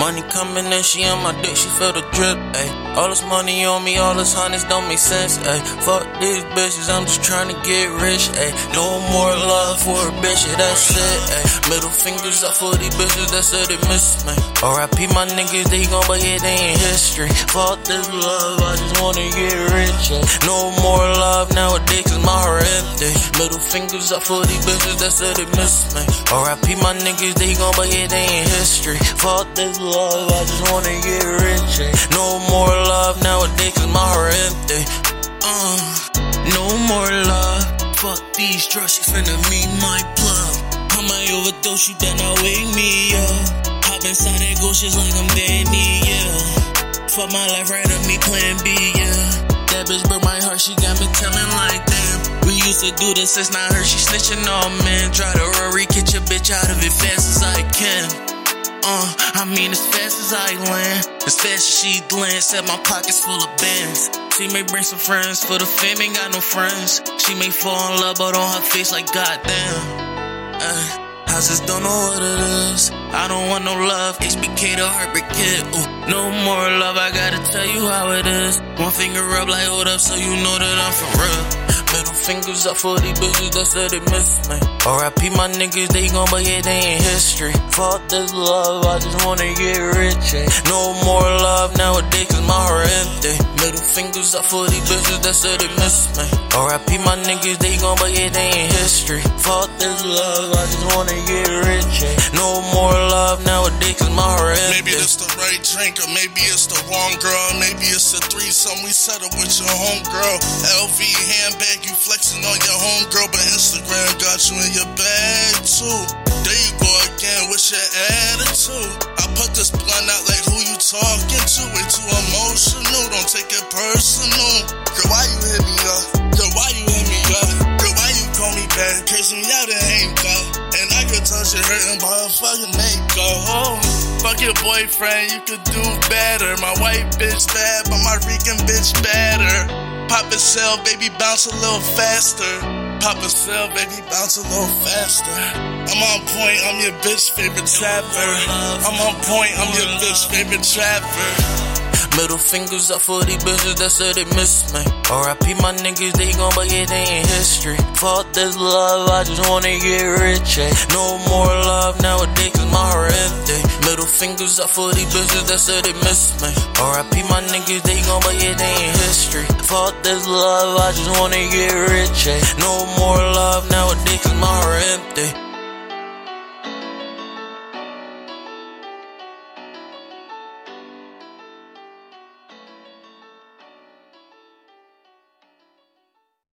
Money coming and she on my dick, she feel the drip, ayy. All this money on me, all this honest don't make sense, ayy. Fuck these bitches, I'm just trying to get rich, ayy. No more love for a bitch, yeah, that's it, ayy. Middle fingers up for these bitches that said they miss me. RIP my niggas, they gon' but yeah, they ain't history. Fuck this love, wanna get rich, ayy. No more love nowadays, cause my heart empty. Middle fingers up for these bitches that said they miss me. RIP my niggas, they gon' but they ain't history. Fuck this love I just wanna get rich. No more love nowadays, cause my heart empty. Uh, no more love. Fuck these drugs, she finna meet my plug. I might overdose, you better not wake me up. Hop inside that ghost just like I'm Danny. Fuck my life right up me plan B, yeah. That bitch broke my heart, she got me telling like damn. We used to do this, it's not her, she snitching on man. Try to Rory, get your bitch out of it fast as I can. Uh, I mean as fast as I land, as fast as she glance at my pockets full of bands. She may bring some friends for the fame, ain't got no friends. She may fall in love, but on her face like goddamn. Uh, I just don't know what it is. I don't want no love. HBK the heartbreak kid. Ooh, no more love. I gotta tell you how it is. One finger up like hold up, so you know that I'm for real. Middle fingers up for these bitches that said they miss me. RIP my niggas, they gon' but yeah, they in history. Fuck this love, I just wanna get rich. Eh? No more love nowadays, cause my heart empty. Fingers up for these bitches that said they miss me. RIP my niggas, they gon' but yeah, they ain't history. Fuck this love, I just wanna get rich. No more love nowadays, cause my heart empty. Maybe it's the right drink, or maybe it's the wrong girl. Maybe it's a threesome we settle with your homegirl. LV handbag you flexing on your homegirl, but Instagram got you in your bag too. There you go again with your attitude. I put this blunt out like who you talking Cause me out ain't go. And I could touch your hurting by a fucking makeup. Oh, fuck your boyfriend, you could do better. My white bitch bad, but my Rican bitch better. Pop cell, baby, bounce a little faster. Pop a cell, baby, bounce a little faster. I'm on point, I'm your bitch favorite trapper. I'm on point, I'm your bitch favorite trapper. Middle fingers up for these bitches that said they miss me. RIP my niggas, they gon' but yeah, they ain't history. Fuck this love, I just wanna get rich. Eh? No more love nowadays, cause my heart empty. Middle fingers up for these bitches that said they miss me. RIP my niggas, they gon' but yeah, they ain't history. Fuck this love, I just wanna get rich. Eh? No more love nowadays, cause my heart empty.